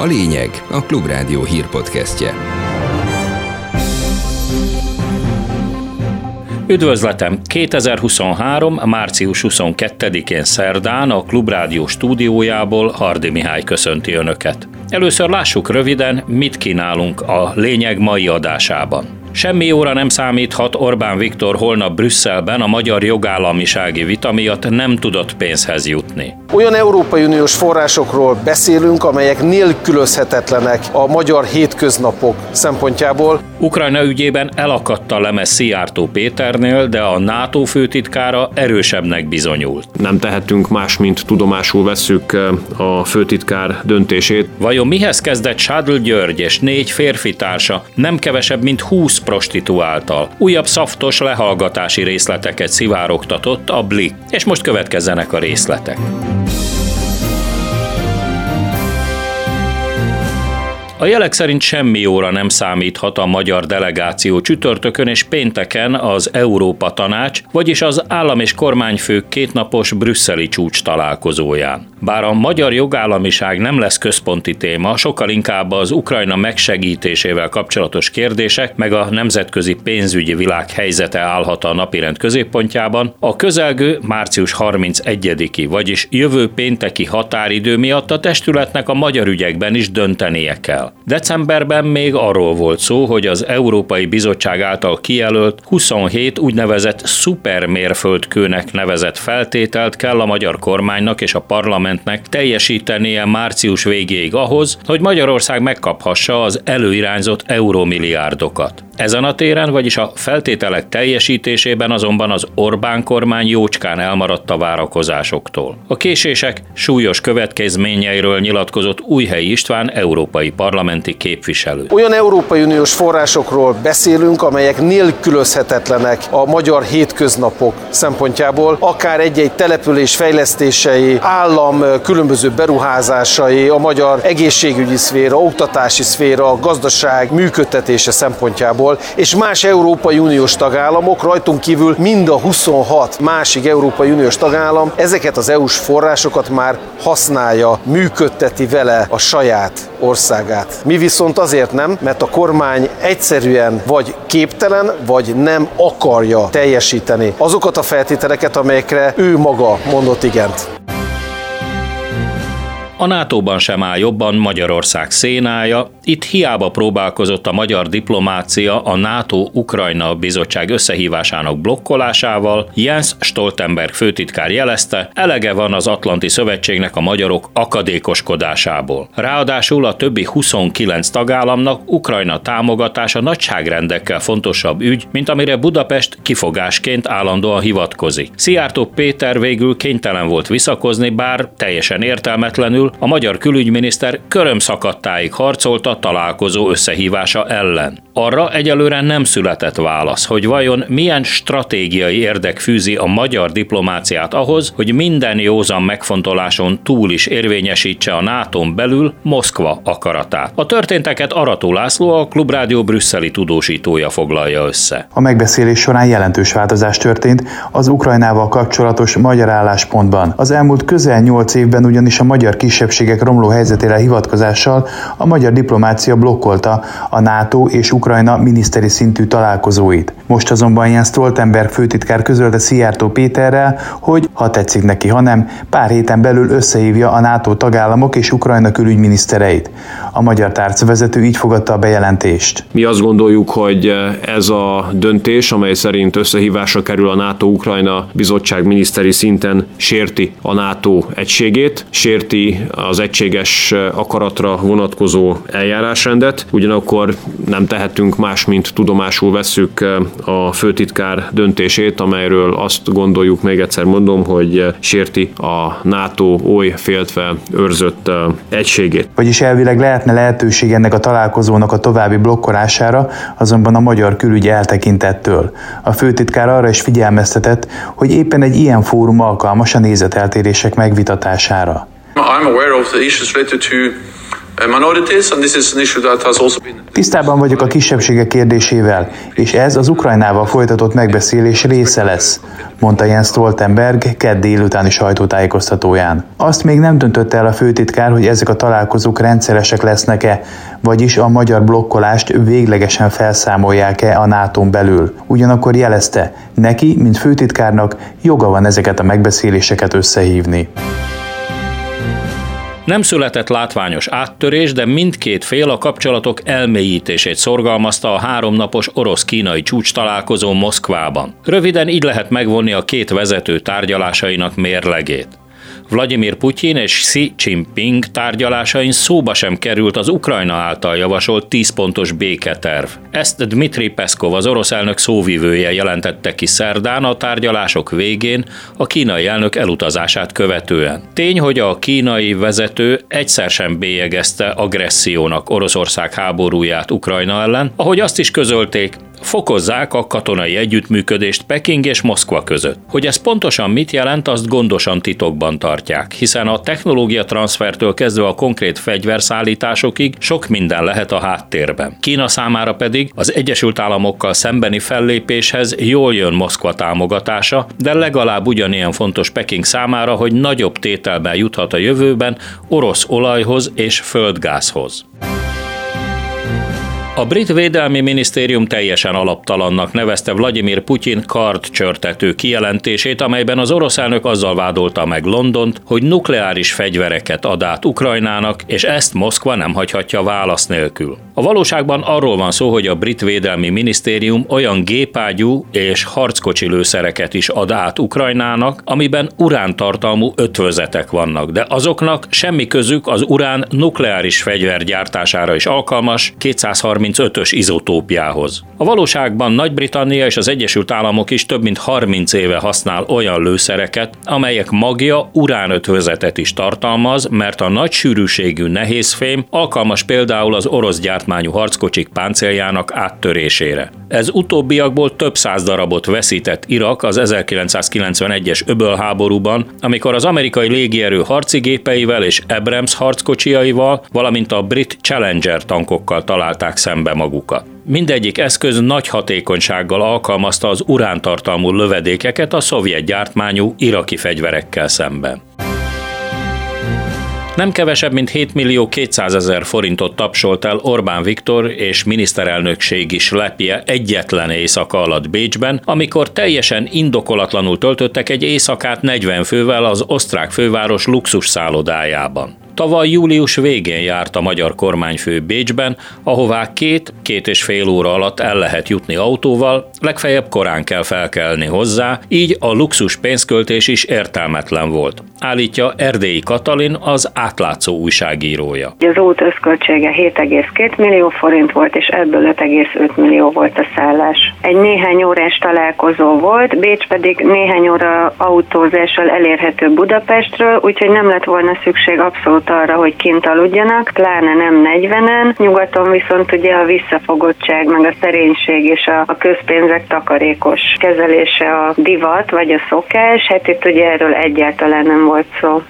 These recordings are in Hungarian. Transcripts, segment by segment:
A lényeg a Klubrádió hírpodcastje. Üdvözletem! 2023. március 22-én szerdán a Klubrádió stúdiójából Hardi Mihály köszönti Önöket. Először lássuk röviden, mit kínálunk a lényeg mai adásában. Semmi óra nem számíthat Orbán Viktor holnap Brüsszelben a magyar jogállamisági vita miatt nem tudott pénzhez jutni. Olyan Európai Uniós forrásokról beszélünk, amelyek nélkülözhetetlenek a magyar hétköznapok szempontjából. Ukrajna ügyében elakadt a lemez Szijjártó Péternél, de a NATO főtitkára erősebbnek bizonyult. Nem tehetünk más, mint tudomásul vesszük eh, a főtitkár döntését. Vajon mihez kezdett Sádl György és négy férfi társa nem kevesebb, mint 20 prostituáltal. Újabb szaftos lehallgatási részleteket szivárogtatott a Blik, és most következzenek a részletek. A jelek szerint semmi óra nem számíthat a magyar delegáció csütörtökön és pénteken az Európa Tanács, vagyis az állam és kormányfők kétnapos brüsszeli csúcs találkozóján. Bár a magyar jogállamiság nem lesz központi téma, sokkal inkább az Ukrajna megsegítésével kapcsolatos kérdések, meg a nemzetközi pénzügyi világ helyzete állhat a napirend középpontjában, a közelgő március 31-i, vagyis jövő pénteki határidő miatt a testületnek a magyar ügyekben is döntenie kell. Decemberben még arról volt szó, hogy az Európai Bizottság által kijelölt 27 úgynevezett szupermérföldkőnek nevezett feltételt kell a magyar kormánynak és a parlamentnek teljesítenie március végéig ahhoz, hogy Magyarország megkaphassa az előirányzott eurómilliárdokat. Ezen a téren, vagyis a feltételek teljesítésében azonban az Orbán kormány jócskán elmaradt a várakozásoktól. A késések súlyos következményeiről nyilatkozott Újhelyi István európai parlamenti képviselő. Olyan Európai Uniós forrásokról beszélünk, amelyek nélkülözhetetlenek a magyar hétköznapok szempontjából, akár egy-egy település fejlesztései, állam különböző beruházásai, a magyar egészségügyi szféra, oktatási szféra, gazdaság működtetése szempontjából Ukrajnából, és más Európai Uniós tagállamok, rajtunk kívül mind a 26 másik Európai Uniós tagállam ezeket az EU-s forrásokat már használja, működteti vele a saját országát. Mi viszont azért nem, mert a kormány egyszerűen vagy képtelen, vagy nem akarja teljesíteni azokat a feltételeket, amelyekre ő maga mondott igent. A NATO-ban sem áll jobban Magyarország szénája, itt hiába próbálkozott a magyar diplomácia a NATO-Ukrajna bizottság összehívásának blokkolásával, Jens Stoltenberg főtitkár jelezte, elege van az Atlanti Szövetségnek a magyarok akadékoskodásából. Ráadásul a többi 29 tagállamnak Ukrajna támogatása nagyságrendekkel fontosabb ügy, mint amire Budapest kifogásként állandóan hivatkozik. Szijjártó Péter végül kénytelen volt visszakozni, bár teljesen értelmetlenül, a magyar külügyminiszter körömszakadtáig harcolt a találkozó összehívása ellen. Arra egyelőre nem született válasz, hogy vajon milyen stratégiai érdek fűzi a magyar diplomáciát ahhoz, hogy minden józan megfontoláson túl is érvényesítse a nato belül Moszkva akaratát. A történteket Arató László, a Klubrádió brüsszeli tudósítója foglalja össze. A megbeszélés során jelentős változás történt az Ukrajnával kapcsolatos magyar álláspontban. Az elmúlt közel 8 évben ugyanis a magyar kisebbségek romló helyzetére hivatkozással a magyar diplomácia blokkolta a NATO és Ukrajna miniszteri szintű találkozóit. Most azonban Jens Stoltenberg főtitkár közölte Szijjártó Péterrel, hogy ha tetszik neki, hanem pár héten belül összehívja a NATO tagállamok és Ukrajna külügyminisztereit. A magyar tárcavezető így fogadta a bejelentést. Mi azt gondoljuk, hogy ez a döntés, amely szerint összehívásra kerül a NATO-Ukrajna bizottság miniszteri szinten sérti a NATO egységét, sérti az egységes akaratra vonatkozó eljárásrendet, ugyanakkor nem tehetünk más, mint tudomásul vesszük a főtitkár döntését, amelyről azt gondoljuk, még egyszer mondom, hogy sérti a NATO oly féltve őrzött egységét. Vagyis elvileg lehetne lehetőség ennek a találkozónak a további blokkolására, azonban a magyar külügy eltekintettől. A főtitkár arra is figyelmeztetett, hogy éppen egy ilyen fórum alkalmas a nézeteltérések megvitatására. To Tisztában vagyok a kisebbségek kérdésével, és ez az Ukrajnával folytatott megbeszélés része lesz, mondta Jens Stoltenberg kedd délutáni sajtótájékoztatóján. Azt még nem döntötte el a főtitkár, hogy ezek a találkozók rendszeresek lesznek-e, vagyis a magyar blokkolást véglegesen felszámolják-e a nato belül. Ugyanakkor jelezte, neki, mint főtitkárnak joga van ezeket a megbeszéléseket összehívni. Nem született látványos áttörés, de mindkét fél a kapcsolatok elmélyítését szorgalmazta a háromnapos orosz-kínai csúcs találkozó Moszkvában. Röviden így lehet megvonni a két vezető tárgyalásainak mérlegét. Vladimir Putyin és Xi Jinping tárgyalásain szóba sem került az Ukrajna által javasolt 10 pontos béketerv. Ezt Dmitri Peszkov, az orosz elnök szóvivője jelentette ki szerdán a tárgyalások végén a kínai elnök elutazását követően. Tény, hogy a kínai vezető egyszer sem bélyegezte agressziónak Oroszország háborúját Ukrajna ellen, ahogy azt is közölték, fokozzák a katonai együttműködést Peking és Moszkva között. Hogy ez pontosan mit jelent, azt gondosan titokban tartják, hiszen a technológia transfertől kezdve a konkrét fegyverszállításokig sok minden lehet a háttérben. Kína számára pedig az Egyesült Államokkal szembeni fellépéshez jól jön Moszkva támogatása, de legalább ugyanilyen fontos Peking számára, hogy nagyobb tételben juthat a jövőben orosz olajhoz és földgázhoz. A brit védelmi minisztérium teljesen alaptalannak nevezte Vladimir Putyin kardcsörtető kijelentését, amelyben az orosz elnök azzal vádolta meg Londont, hogy nukleáris fegyvereket ad át Ukrajnának, és ezt Moszkva nem hagyhatja válasz nélkül. A valóságban arról van szó, hogy a brit védelmi minisztérium olyan gépágyú és harckocsi lőszereket is ad át Ukrajnának, amiben urántartalmú ötvözetek vannak, de azoknak semmi közük az urán nukleáris fegyver gyártására is alkalmas 230 35-ös izotópjához. A valóságban Nagy-Britannia és az Egyesült Államok is több mint 30 éve használ olyan lőszereket, amelyek magja uránötvözetet is tartalmaz, mert a nagy sűrűségű nehézfém alkalmas például az orosz gyártmányú harckocsik páncéljának áttörésére. Ez utóbbiakból több száz darabot veszített Irak az 1991-es öbölháborúban, amikor az amerikai légierő harci gépeivel és Abrams harckocsiaival, valamint a brit Challenger tankokkal találták szembe magukat. Mindegyik eszköz nagy hatékonysággal alkalmazta az urántartalmú lövedékeket a szovjet gyártmányú iraki fegyverekkel szemben. Nem kevesebb, mint 7 millió 200 ezer forintot tapsolt el Orbán Viktor és miniszterelnökség is lepje egyetlen éjszaka alatt Bécsben, amikor teljesen indokolatlanul töltöttek egy éjszakát 40 fővel az osztrák főváros luxus szállodájában. Tavaly július végén járt a magyar kormányfő Bécsben, ahová két, két és fél óra alatt el lehet jutni autóval, legfeljebb korán kell felkelni hozzá, így a luxus pénzköltés is értelmetlen volt. Állítja Erdélyi Katalin, az átlátszó újságírója. Az út összköltsége 7,2 millió forint volt, és ebből 5,5 millió volt a szállás. Egy néhány órás találkozó volt, Bécs pedig néhány óra autózással elérhető Budapestről, úgyhogy nem lett volna szükség abszolút arra, hogy kint aludjanak, pláne nem 40-en, nyugaton viszont ugye a visszafogottság, meg a szerénység és a, a közpénzek takarékos kezelése a divat, vagy a szokás, hát itt ugye erről egyáltalán nem volt szó.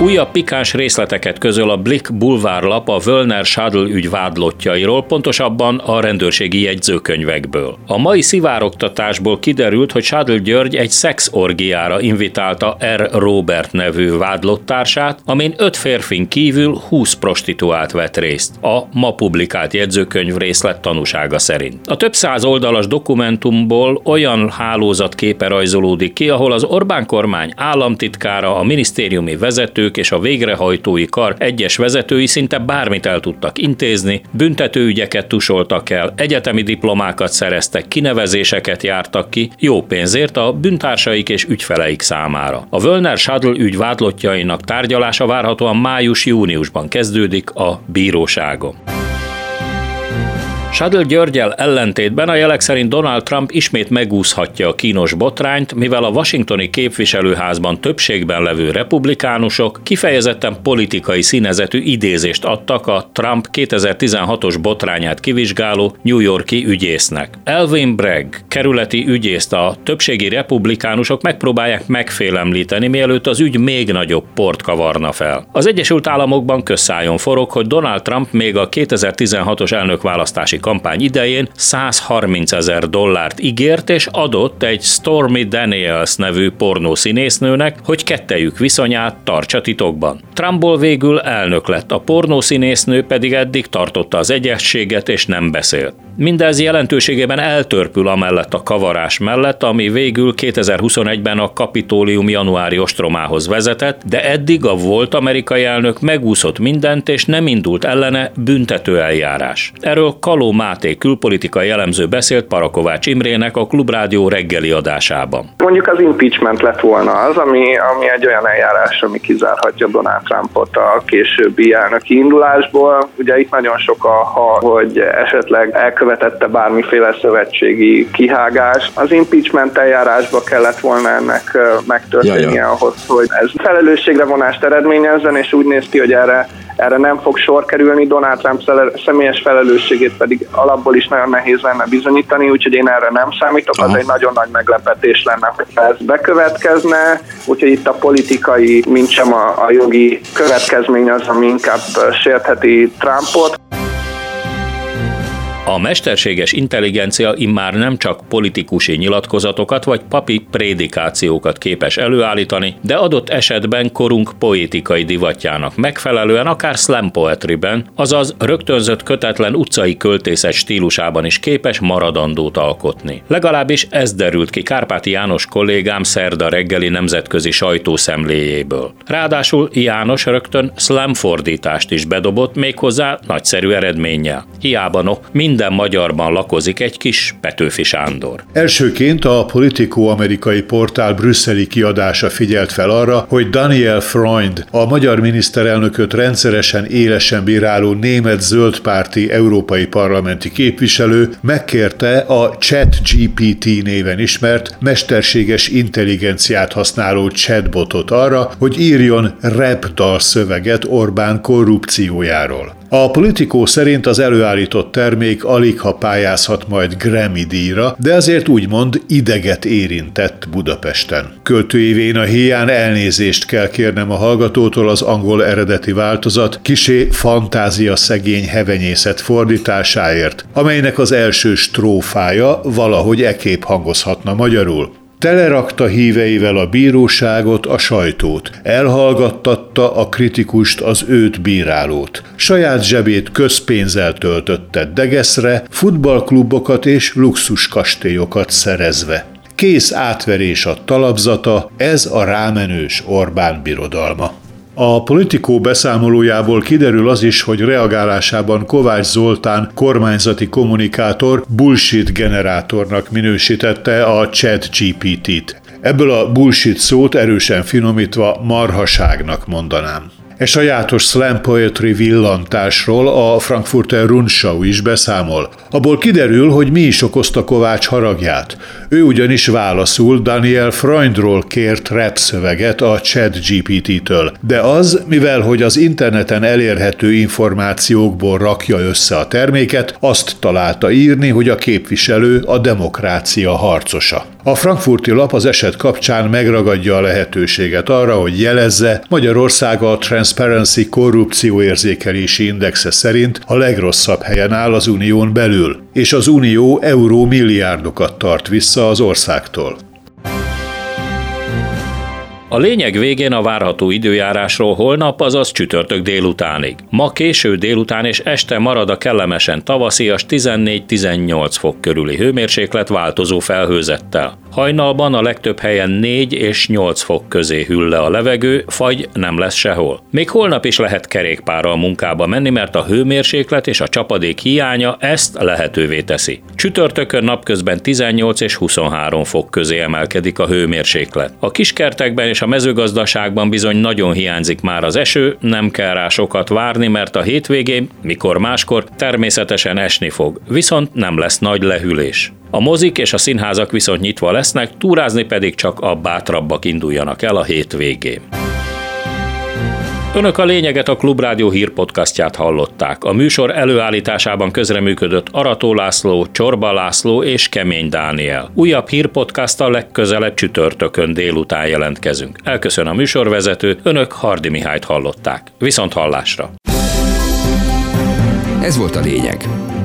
Újabb pikáns részleteket közöl a Blick bulvárlap a Völner Schadl ügy vádlottjairól, pontosabban a rendőrségi jegyzőkönyvekből. A mai szivárogtatásból kiderült, hogy Schadl György egy szexorgiára invitálta R. Robert nevű vádlottársát, amin öt férfin kívül 20 prostituált vett részt, a ma publikált jegyzőkönyv részlet tanúsága szerint. A több száz oldalas dokumentumból olyan hálózatképe rajzolódik ki, ahol az Orbán kormány államtitkára, a minisztériumi vezető, vezetők és a végrehajtói kar egyes vezetői szinte bármit el tudtak intézni, büntetőügyeket tusoltak el, egyetemi diplomákat szereztek, kinevezéseket jártak ki, jó pénzért a büntársaik és ügyfeleik számára. A Völner Shuttle ügy vádlottjainak tárgyalása várhatóan május-júniusban kezdődik a bíróságon. Sadl Györgyel ellentétben a jelek szerint Donald Trump ismét megúszhatja a kínos botrányt, mivel a washingtoni képviselőházban többségben levő republikánusok kifejezetten politikai színezetű idézést adtak a Trump 2016-os botrányát kivizsgáló New Yorki ügyésznek. Elvin Bragg, kerületi ügyészt a többségi republikánusok megpróbálják megfélemlíteni, mielőtt az ügy még nagyobb port kavarna fel. Az Egyesült Államokban közszájon forog, hogy Donald Trump még a 2016-os elnökválasztási kampány idején 130 ezer dollárt ígért és adott egy Stormy Daniels nevű pornószínésznőnek, hogy kettejük viszonyát tartsa titokban. Trumpból végül elnök lett, a pornószínésznő pedig eddig tartotta az egyességet és nem beszélt. Mindez jelentőségében eltörpül amellett a kavarás mellett, ami végül 2021-ben a kapitólium januári ostromához vezetett, de eddig a volt amerikai elnök megúszott mindent és nem indult ellene büntető eljárás. Erről Kaló Máté külpolitikai jellemző beszélt Parakovács Imrének a Klubrádió reggeli adásában. Mondjuk az impeachment lett volna az, ami, ami egy olyan eljárás, ami kizárhatja Donald Trumpot a későbbi elnöki indulásból. Ugye itt nagyon sok a ha, hogy esetleg elkövetett elkövetette bármiféle szövetségi kihágás. Az impeachment eljárásba kellett volna ennek megtörténnie ahhoz, hogy ez felelősségre vonást eredményezzen, és úgy néz ki, hogy erre erre nem fog sor kerülni, Donald Trump személyes felelősségét pedig alapból is nagyon nehéz lenne bizonyítani, úgyhogy én erre nem számítok, az egy nagyon nagy meglepetés lenne, hogy ez bekövetkezne, úgyhogy itt a politikai, mint sem a, a jogi következmény az, ami inkább sértheti Trumpot. A mesterséges intelligencia immár nem csak politikusi nyilatkozatokat vagy papi prédikációkat képes előállítani, de adott esetben korunk poétikai divatjának megfelelően akár slam poetryben, azaz rögtönzött kötetlen utcai költészet stílusában is képes maradandót alkotni. Legalábbis ez derült ki Kárpáti János kollégám szerda reggeli nemzetközi sajtószemléjéből. Ráadásul János rögtön slam fordítást is bedobott méghozzá nagyszerű eredménnyel. Hiába no, mind minden magyarban lakozik egy kis Petőfi Sándor. Elsőként a Politico amerikai portál brüsszeli kiadása figyelt fel arra, hogy Daniel Freund, a magyar miniszterelnököt rendszeresen élesen bíráló német zöldpárti európai parlamenti képviselő megkérte a ChatGPT néven ismert mesterséges intelligenciát használó chatbotot arra, hogy írjon rap dalszöveget Orbán korrupciójáról. A politikó szerint az előállított termék alig ha pályázhat majd Grammy díjra, de azért úgymond ideget érintett Budapesten. Költői a hiány elnézést kell kérnem a hallgatótól az angol eredeti változat kisé fantázia szegény hevenyészet fordításáért, amelynek az első strófája valahogy ekép hangozhatna magyarul. Telerakta híveivel a bíróságot, a sajtót. Elhallgattatta a kritikust, az őt bírálót. Saját zsebét közpénzzel töltötte degeszre, futballklubokat és luxuskastélyokat szerezve. Kész átverés a talapzata, ez a rámenős Orbán birodalma. A politikó beszámolójából kiderül az is, hogy reagálásában Kovács Zoltán kormányzati kommunikátor bullshit generátornak minősítette a chat GPT-t. Ebből a bullshit szót erősen finomítva marhaságnak mondanám. E sajátos slam poetry villantásról a Frankfurter Rundschau is beszámol. Abból kiderül, hogy mi is okozta Kovács haragját. Ő ugyanis válaszul Daniel Freundról kért rap szöveget a chat GPT-től. De az, mivel hogy az interneten elérhető információkból rakja össze a terméket, azt találta írni, hogy a képviselő a demokrácia harcosa. A frankfurti lap az eset kapcsán megragadja a lehetőséget arra, hogy jelezze, Magyarország a Transparency korrupcióérzékelési indexe szerint a legrosszabb helyen áll az unión belül, és az unió euró milliárdokat tart vissza az országtól. A lényeg végén a várható időjárásról holnap, azaz csütörtök délutánig. Ma késő délután és este marad a kellemesen tavaszias 14-18 fok körüli hőmérséklet változó felhőzettel. Hajnalban a legtöbb helyen 4 és 8 fok közé hűl le a levegő, fagy nem lesz sehol. Még holnap is lehet kerékpárral munkába menni, mert a hőmérséklet és a csapadék hiánya ezt lehetővé teszi. Csütörtökön napközben 18 és 23 fok közé emelkedik a hőmérséklet. A kiskertekben és a mezőgazdaságban bizony nagyon hiányzik már az eső, nem kell rá sokat várni, mert a hétvégén, mikor máskor, természetesen esni fog, viszont nem lesz nagy lehűlés. A mozik és a színházak viszont nyitva lesznek, túrázni pedig csak a bátrabbak induljanak el a hétvégén. Önök a lényeget a Klubrádió hírpodcastját hallották. A műsor előállításában közreműködött Arató László, Csorba László és Kemény Dániel. Újabb hírpodcasttal legközelebb csütörtökön délután jelentkezünk. Elköszön a műsorvezető, önök Hardi Mihályt hallották. Viszont hallásra! Ez volt a lényeg.